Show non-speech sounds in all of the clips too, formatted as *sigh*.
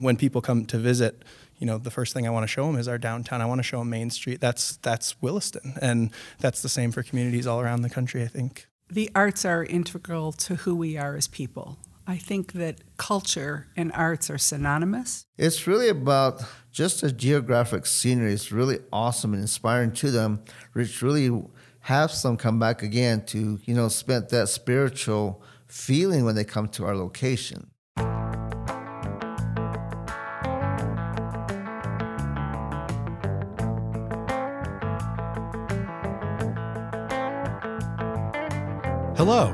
When people come to visit, you know, the first thing I want to show them is our downtown. I want to show them Main Street. That's that's Williston, and that's the same for communities all around the country. I think the arts are integral to who we are as people. I think that culture and arts are synonymous. It's really about just the geographic scenery. It's really awesome and inspiring to them, which really have them come back again to you know spend that spiritual feeling when they come to our location. Hello,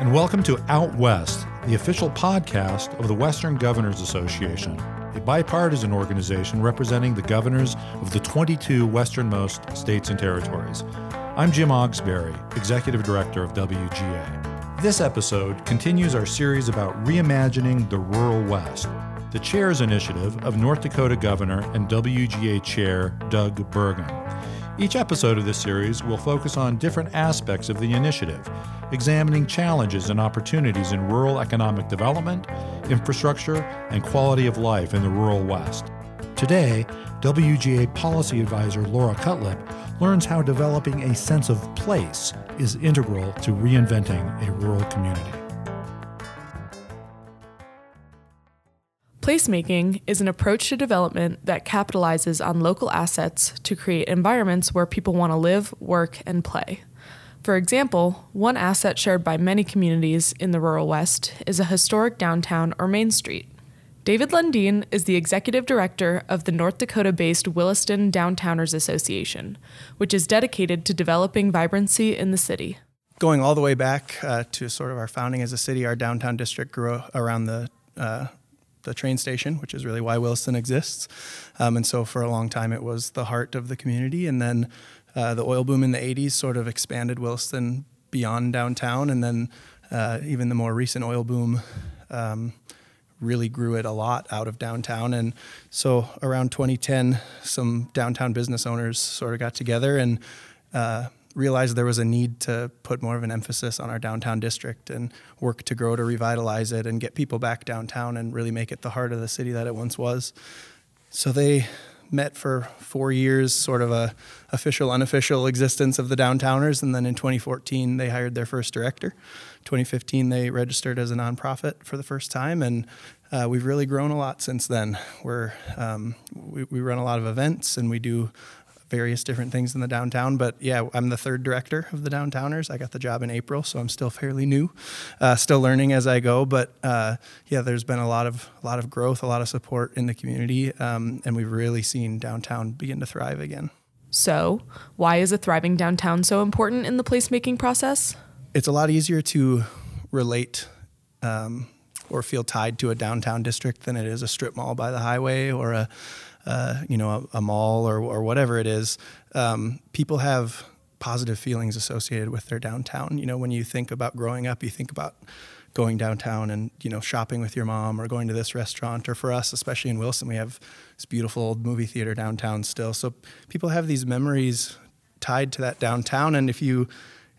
and welcome to Out West, the official podcast of the Western Governors Association, a bipartisan organization representing the governors of the 22 westernmost states and territories. I'm Jim Ogsbury, Executive Director of WGA. This episode continues our series about reimagining the rural West, the chair's initiative of North Dakota Governor and WGA Chair Doug Burgum. Each episode of this series will focus on different aspects of the initiative, examining challenges and opportunities in rural economic development, infrastructure, and quality of life in the rural West. Today, WGA Policy Advisor Laura Cutlip learns how developing a sense of place is integral to reinventing a rural community. Placemaking is an approach to development that capitalizes on local assets to create environments where people want to live, work, and play. For example, one asset shared by many communities in the rural West is a historic downtown or Main Street. David Lundeen is the executive director of the North Dakota based Williston Downtowners Association, which is dedicated to developing vibrancy in the city. Going all the way back uh, to sort of our founding as a city, our downtown district grew around the uh, the train station, which is really why Williston exists. Um, and so for a long time, it was the heart of the community. And then uh, the oil boom in the 80s sort of expanded Williston beyond downtown. And then uh, even the more recent oil boom um, really grew it a lot out of downtown. And so around 2010, some downtown business owners sort of got together and uh, realized there was a need to put more of an emphasis on our downtown district and work to grow to revitalize it and get people back downtown and really make it the heart of the city that it once was. So they met for four years, sort of a official, unofficial existence of the downtowners, and then in 2014 they hired their first director. 2015 they registered as a nonprofit for the first time, and uh, we've really grown a lot since then. We're um, we, we run a lot of events and we do various different things in the downtown. But yeah, I'm the third director of the downtowners. I got the job in April, so I'm still fairly new, uh, still learning as I go. But uh, yeah, there's been a lot of a lot of growth, a lot of support in the community, um, and we've really seen downtown begin to thrive again. So, why is a thriving downtown so important in the placemaking process? It's a lot easier to relate. Um, or feel tied to a downtown district than it is a strip mall by the highway or a uh, you know, a, a, mall or, or whatever it is, um, people have positive feelings associated with their downtown. You know, when you think about growing up, you think about going downtown and you know shopping with your mom or going to this restaurant. Or for us especially in Williston we have this beautiful old movie theater downtown still. So people have these memories tied to that downtown. And if you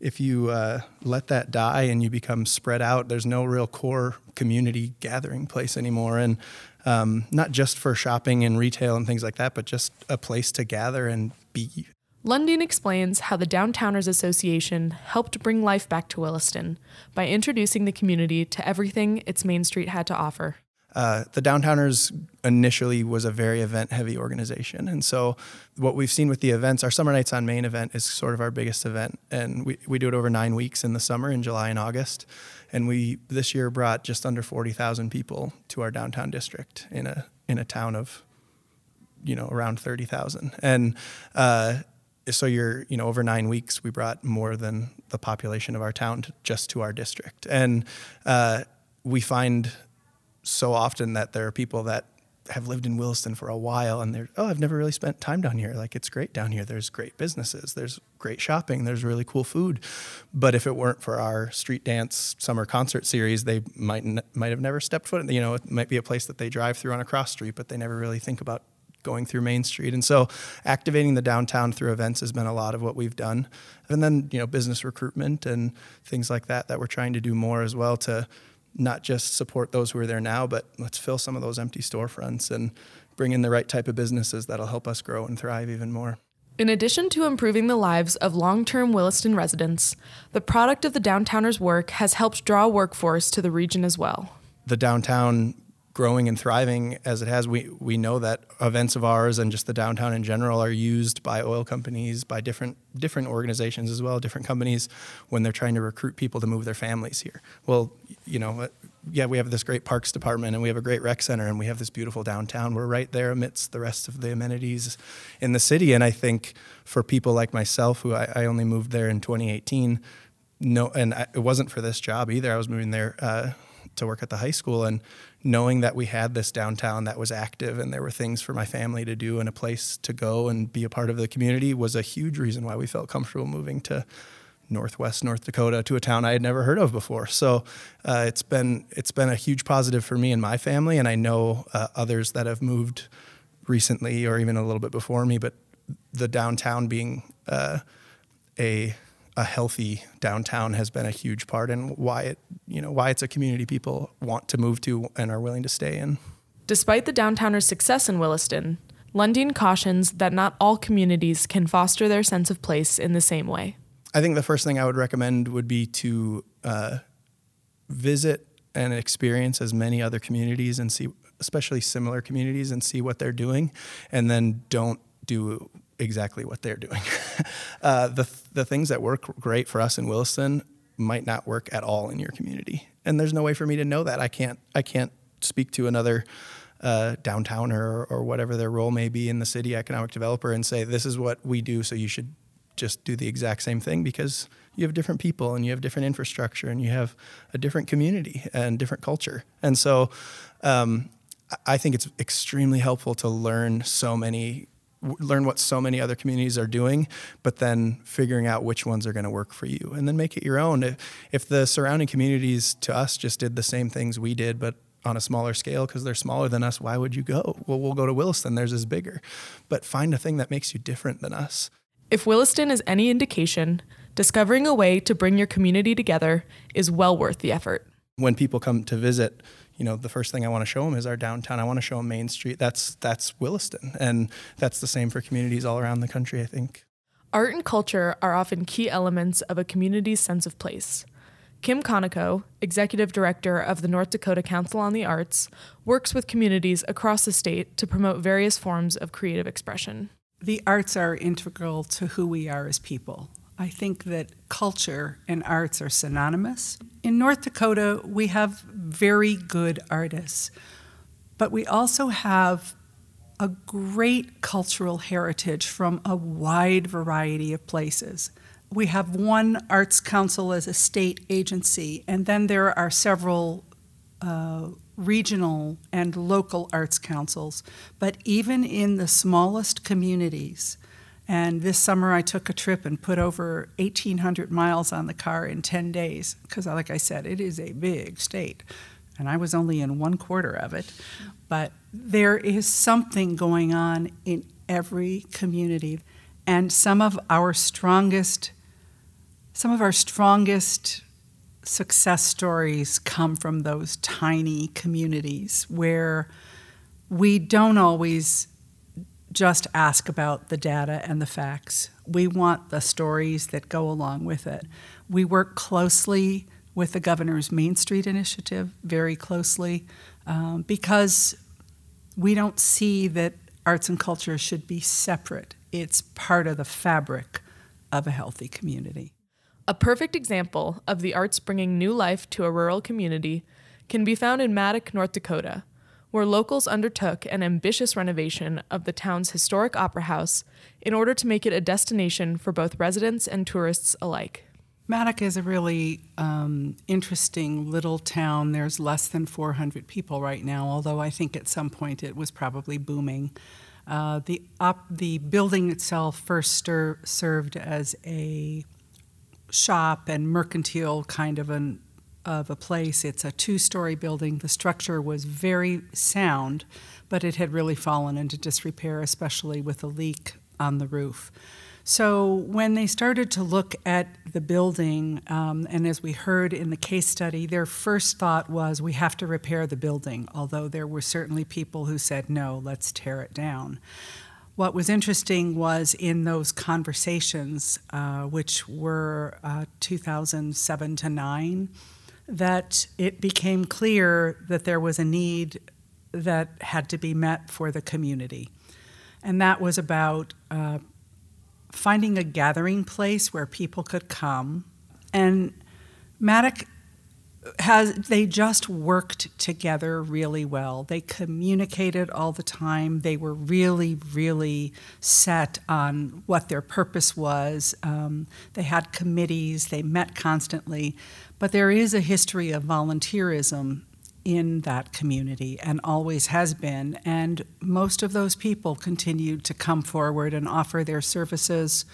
if you uh, let that die and you become spread out there's no real core community gathering place anymore. And um, not just for shopping and retail and things like that, but just a place to gather and be. Lundeen explains how the Downtowners Association helped bring life back to Williston by introducing the community to everything its Main Street had to offer. Uh, the Downtowners initially was a very event heavy organization. And so, what we've seen with the events, our Summer Nights on Main event is sort of our biggest event. And we, we do it over nine weeks in the summer, in July and August and we this year brought just under 40,000 people to our downtown district in a in a town of you know around 30,000 and uh, so you're you know over nine weeks we brought more than the population of our town to, just to our district. And uh, we find so often that there are people that have lived in Williston for a while and they're, oh, I've never really spent time down here. Like, it's great down here. There's great businesses, there's great shopping, there's really cool food. But if it weren't for our street dance summer concert series, they might, n- might have never stepped foot in, you know, it might be a place that they drive through on a cross street, but they never really think about going through Main Street. And so activating the downtown through events has been a lot of what we've done. And then, you know, business recruitment and things like that that we're trying to do more as well to not just support those who are there now, but let's fill some of those empty storefronts and bring in the right type of businesses that'll help us grow and thrive even more. In addition to improving the lives of long term Williston residents, the product of the downtowners' work has helped draw workforce to the region as well. The downtown growing and thriving as it has, we, we know that events of ours and just the downtown in general are used by oil companies, by different different organizations as well, different companies when they're trying to recruit people to move their families here. Well, you know, yeah, we have this great parks department and we have a great rec center and we have this beautiful downtown. We're right there amidst the rest of the amenities in the city. And I think for people like myself, who I, I only moved there in 2018, no, and I, it wasn't for this job either. I was moving there uh, to work at the high school and knowing that we had this downtown that was active and there were things for my family to do and a place to go and be a part of the community was a huge reason why we felt comfortable moving to northwest North Dakota to a town I had never heard of before. So uh, it's been it's been a huge positive for me and my family, and I know uh, others that have moved recently or even a little bit before me. But the downtown being uh, a a healthy downtown has been a huge part and why it you know why it's a community people want to move to and are willing to stay in. Despite the downtowners' success in Williston, Lundeen cautions that not all communities can foster their sense of place in the same way. I think the first thing I would recommend would be to uh, visit and experience as many other communities and see, especially similar communities, and see what they're doing, and then don't do exactly what they're doing. *laughs* uh, the the things that work great for us in Williston might not work at all in your community, and there's no way for me to know that. I can't I can't speak to another. Uh, downtowner or, or whatever their role may be in the city economic developer and say this is what we do so you should just do the exact same thing because you have different people and you have different infrastructure and you have a different community and different culture. And so um, I think it's extremely helpful to learn so many learn what so many other communities are doing, but then figuring out which ones are going to work for you and then make it your own. If, if the surrounding communities to us just did the same things we did, but on a smaller scale because they're smaller than us, why would you go? Well, we'll go to Williston, theirs is bigger. But find a thing that makes you different than us. If Williston is any indication, discovering a way to bring your community together is well worth the effort. When people come to visit, you know, the first thing I want to show them is our downtown. I want to show them Main Street. That's that's Williston, and that's the same for communities all around the country. I think. Art and culture are often key elements of a community's sense of place. Kim Konikow, executive director of the North Dakota Council on the Arts, works with communities across the state to promote various forms of creative expression the arts are integral to who we are as people. I think that culture and arts are synonymous. In North Dakota, we have very good artists, but we also have a great cultural heritage from a wide variety of places. We have one arts council as a state agency, and then there are several uh, regional and local arts councils, but even in the smallest communities. And this summer I took a trip and put over 1,800 miles on the car in 10 days, because, like I said, it is a big state. And I was only in one quarter of it. But there is something going on in every community. And some of our strongest, some of our strongest success stories come from those tiny communities where we don't always just ask about the data and the facts. We want the stories that go along with it. We work closely with the governor's Main Street initiative, very closely, um, because we don't see that arts and culture should be separate. It's part of the fabric of a healthy community. A perfect example of the arts bringing new life to a rural community can be found in Maddock, North Dakota, where locals undertook an ambitious renovation of the town's historic opera house in order to make it a destination for both residents and tourists alike. Maddock is a really um, interesting little town. There's less than 400 people right now, although I think at some point it was probably booming. Uh, the, op- the building itself first stir- served as a shop and mercantile kind of an of a place. It's a two-story building. The structure was very sound, but it had really fallen into disrepair, especially with a leak on the roof. So, when they started to look at the building, um, and as we heard in the case study, their first thought was we have to repair the building, although there were certainly people who said, no, let's tear it down. What was interesting was in those conversations, uh, which were uh, 2007 to 9, that it became clear that there was a need that had to be met for the community. And that was about uh, finding a gathering place where people could come. And Maddock has they just worked together really well. They communicated all the time. They were really, really set on what their purpose was. Um, they had committees. They met constantly. But there is a history of volunteerism in that community and always has been. And most of those people continued to come forward and offer their services,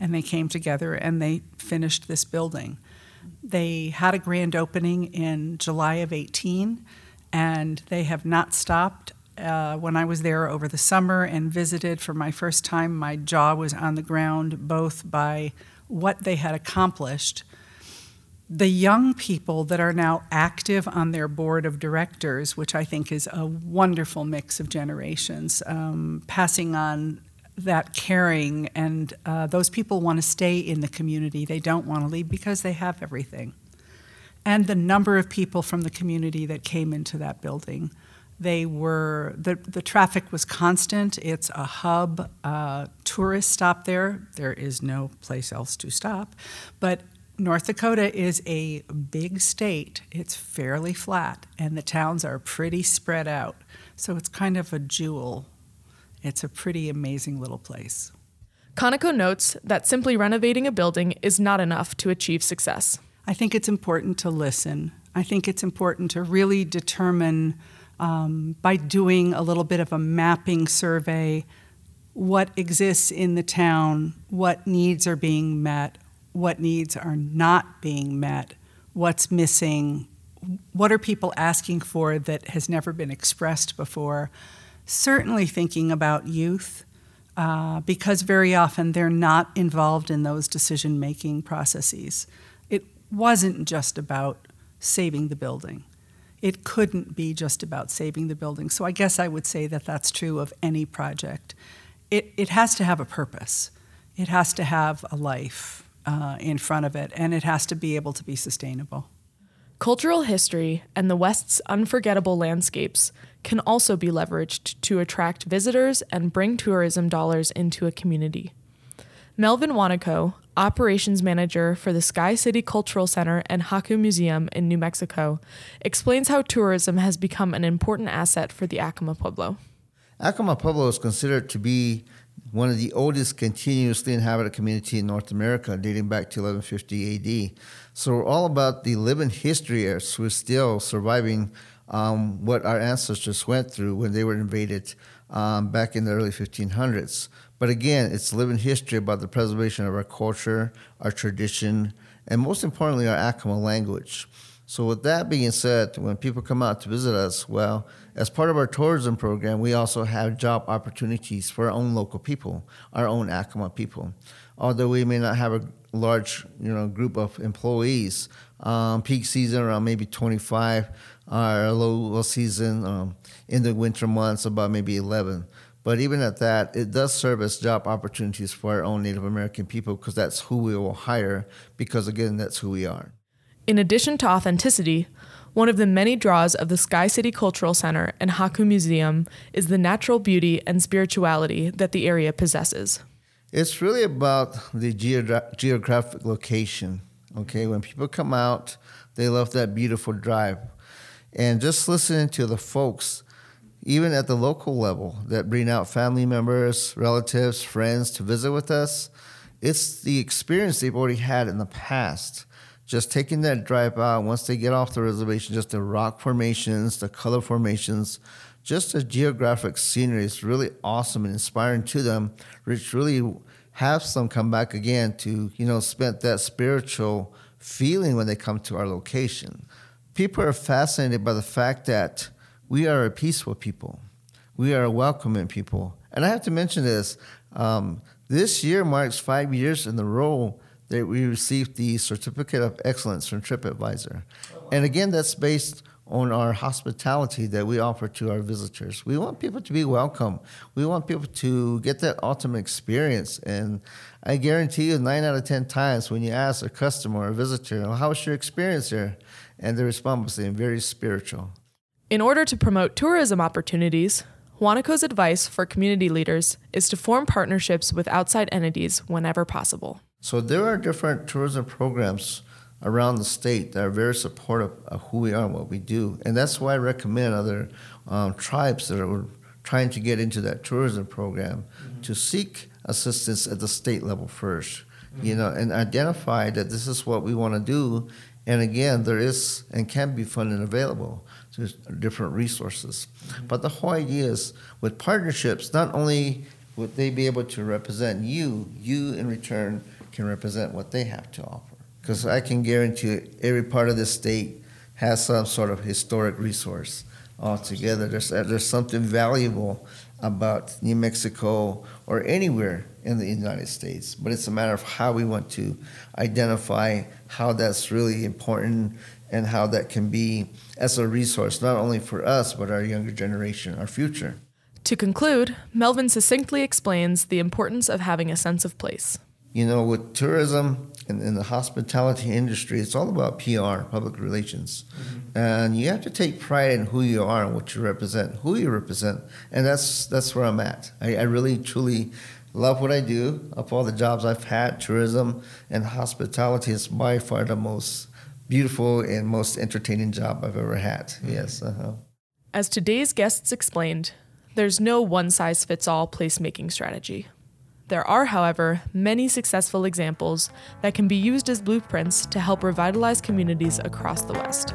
and they came together and they finished this building. They had a grand opening in July of 18, and they have not stopped. Uh, when I was there over the summer and visited for my first time, my jaw was on the ground both by what they had accomplished the young people that are now active on their board of directors, which I think is a wonderful mix of generations, um, passing on that caring, and uh, those people want to stay in the community. They don't want to leave because they have everything. And the number of people from the community that came into that building. They were, the, the traffic was constant. It's a hub. Uh, tourists stop there. There is no place else to stop. But North Dakota is a big state. It's fairly flat, and the towns are pretty spread out. So it's kind of a jewel. It's a pretty amazing little place. Konikow notes that simply renovating a building is not enough to achieve success. I think it's important to listen. I think it's important to really determine um, by doing a little bit of a mapping survey what exists in the town, what needs are being met, what needs are not being met, what's missing, what are people asking for that has never been expressed before. Certainly thinking about youth, uh, because very often they're not involved in those decision making processes. It wasn't just about saving the building. It couldn't be just about saving the building. So I guess I would say that that's true of any project. It, it has to have a purpose, it has to have a life uh, in front of it, and it has to be able to be sustainable. Cultural history and the West's unforgettable landscapes can also be leveraged to attract visitors and bring tourism dollars into a community. Melvin Juanico, operations manager for the Sky City Cultural Center and Haak'u Museum in New Mexico, explains how tourism has become an important asset for the Acoma Pueblo. Acoma Pueblo is considered to be one of the oldest continuously inhabited community in North America, dating back to 1150 AD. So we're all about the living history we're still surviving um, what our ancestors went through when they were invaded um, back in the early 1500s. But again, it's living history about the preservation of our culture, our tradition, and most importantly, our Acoma language. So, with that being said, when people come out to visit us, well, as part of our tourism program, we also have job opportunities for our own local people, our own Acoma people. Although we may not have a large, you know, group of employees, um, peak season around maybe 25, our low season um, in the winter months about maybe 11. But even at that, it does serve as job opportunities for our own Native American people because that's who we will hire because again, that's who we are. In addition to authenticity, one of the many draws of the Sky City Cultural Center and Haak'u Museum is the natural beauty and spirituality that the area possesses. It's really about the geogra- geographic location. Okay, when people come out, they love that beautiful drive. And just listening to the folks, even at the local level, that bring out family members, relatives, friends to visit with us, it's the experience they've already had in the past just taking that drive out once they get off the reservation, just the rock formations, the color formations, just the geographic scenery is really awesome and inspiring to them, which really have them come back again to, you know, spend that spiritual feeling when they come to our location. People are fascinated by the fact that we are a peaceful people. We are a welcoming people. And I have to mention this. Um, This year marks five years in a row that we received the Certificate of Excellence from TripAdvisor. And again, that's based on our hospitality that we offer to our visitors. We want people to be welcome. We want people to get that ultimate experience. And I guarantee you, nine out of 10 times when you ask a customer or a visitor, how was your experience there? And the response was very spiritual. In order to promote tourism opportunities, Juanico's advice for community leaders is to form partnerships with outside entities whenever possible. So there are different tourism programs around the state that are very supportive of who we are and what we do. And that's why I recommend other um, tribes that are trying to get into that tourism program mm-hmm. to seek assistance at the state level 1st mm-hmm. you know, and identify that this is what we want to do. And again, there is and can be funding available to different resources. But the whole idea is with partnerships, not only would they be able to represent you, you in return can represent what they have to offer because I can guarantee every part of the state has some sort of historic resource altogether. There's, there's something valuable about New Mexico or anywhere in the United States, but it's a matter of how we want to identify how that's really important and how that can be as a resource, not only for us, but our younger generation, our future. To conclude, Melvin succinctly explains the importance of having a sense of place. You know, with tourism and in the hospitality industry, it's all about PR, public relations. Mm-hmm. And you have to take pride in who you are and what you represent, who you represent. And that's that's where I'm at. I, I really, truly love what I do. Of all the jobs I've had, tourism and hospitality is by far the most beautiful and most entertaining job I've ever had. Mm-hmm. Yes. Uh-huh. As today's guests explained, there's no one size fits all placemaking strategy. There are, however, many successful examples that can be used as blueprints to help revitalize communities across the West.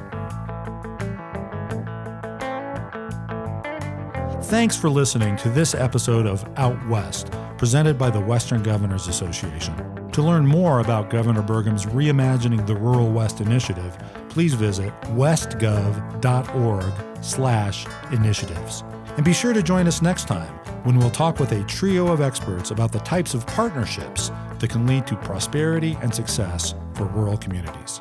Thanks for listening to this episode of Out West, presented by the Western Governors Association. To learn more about Governor Burgum's Reimagining the Rural West initiative, please visit westgov.org/initiatives. And be sure to join us next time when we'll talk with a trio of experts about the types of partnerships that can lead to prosperity and success for rural communities.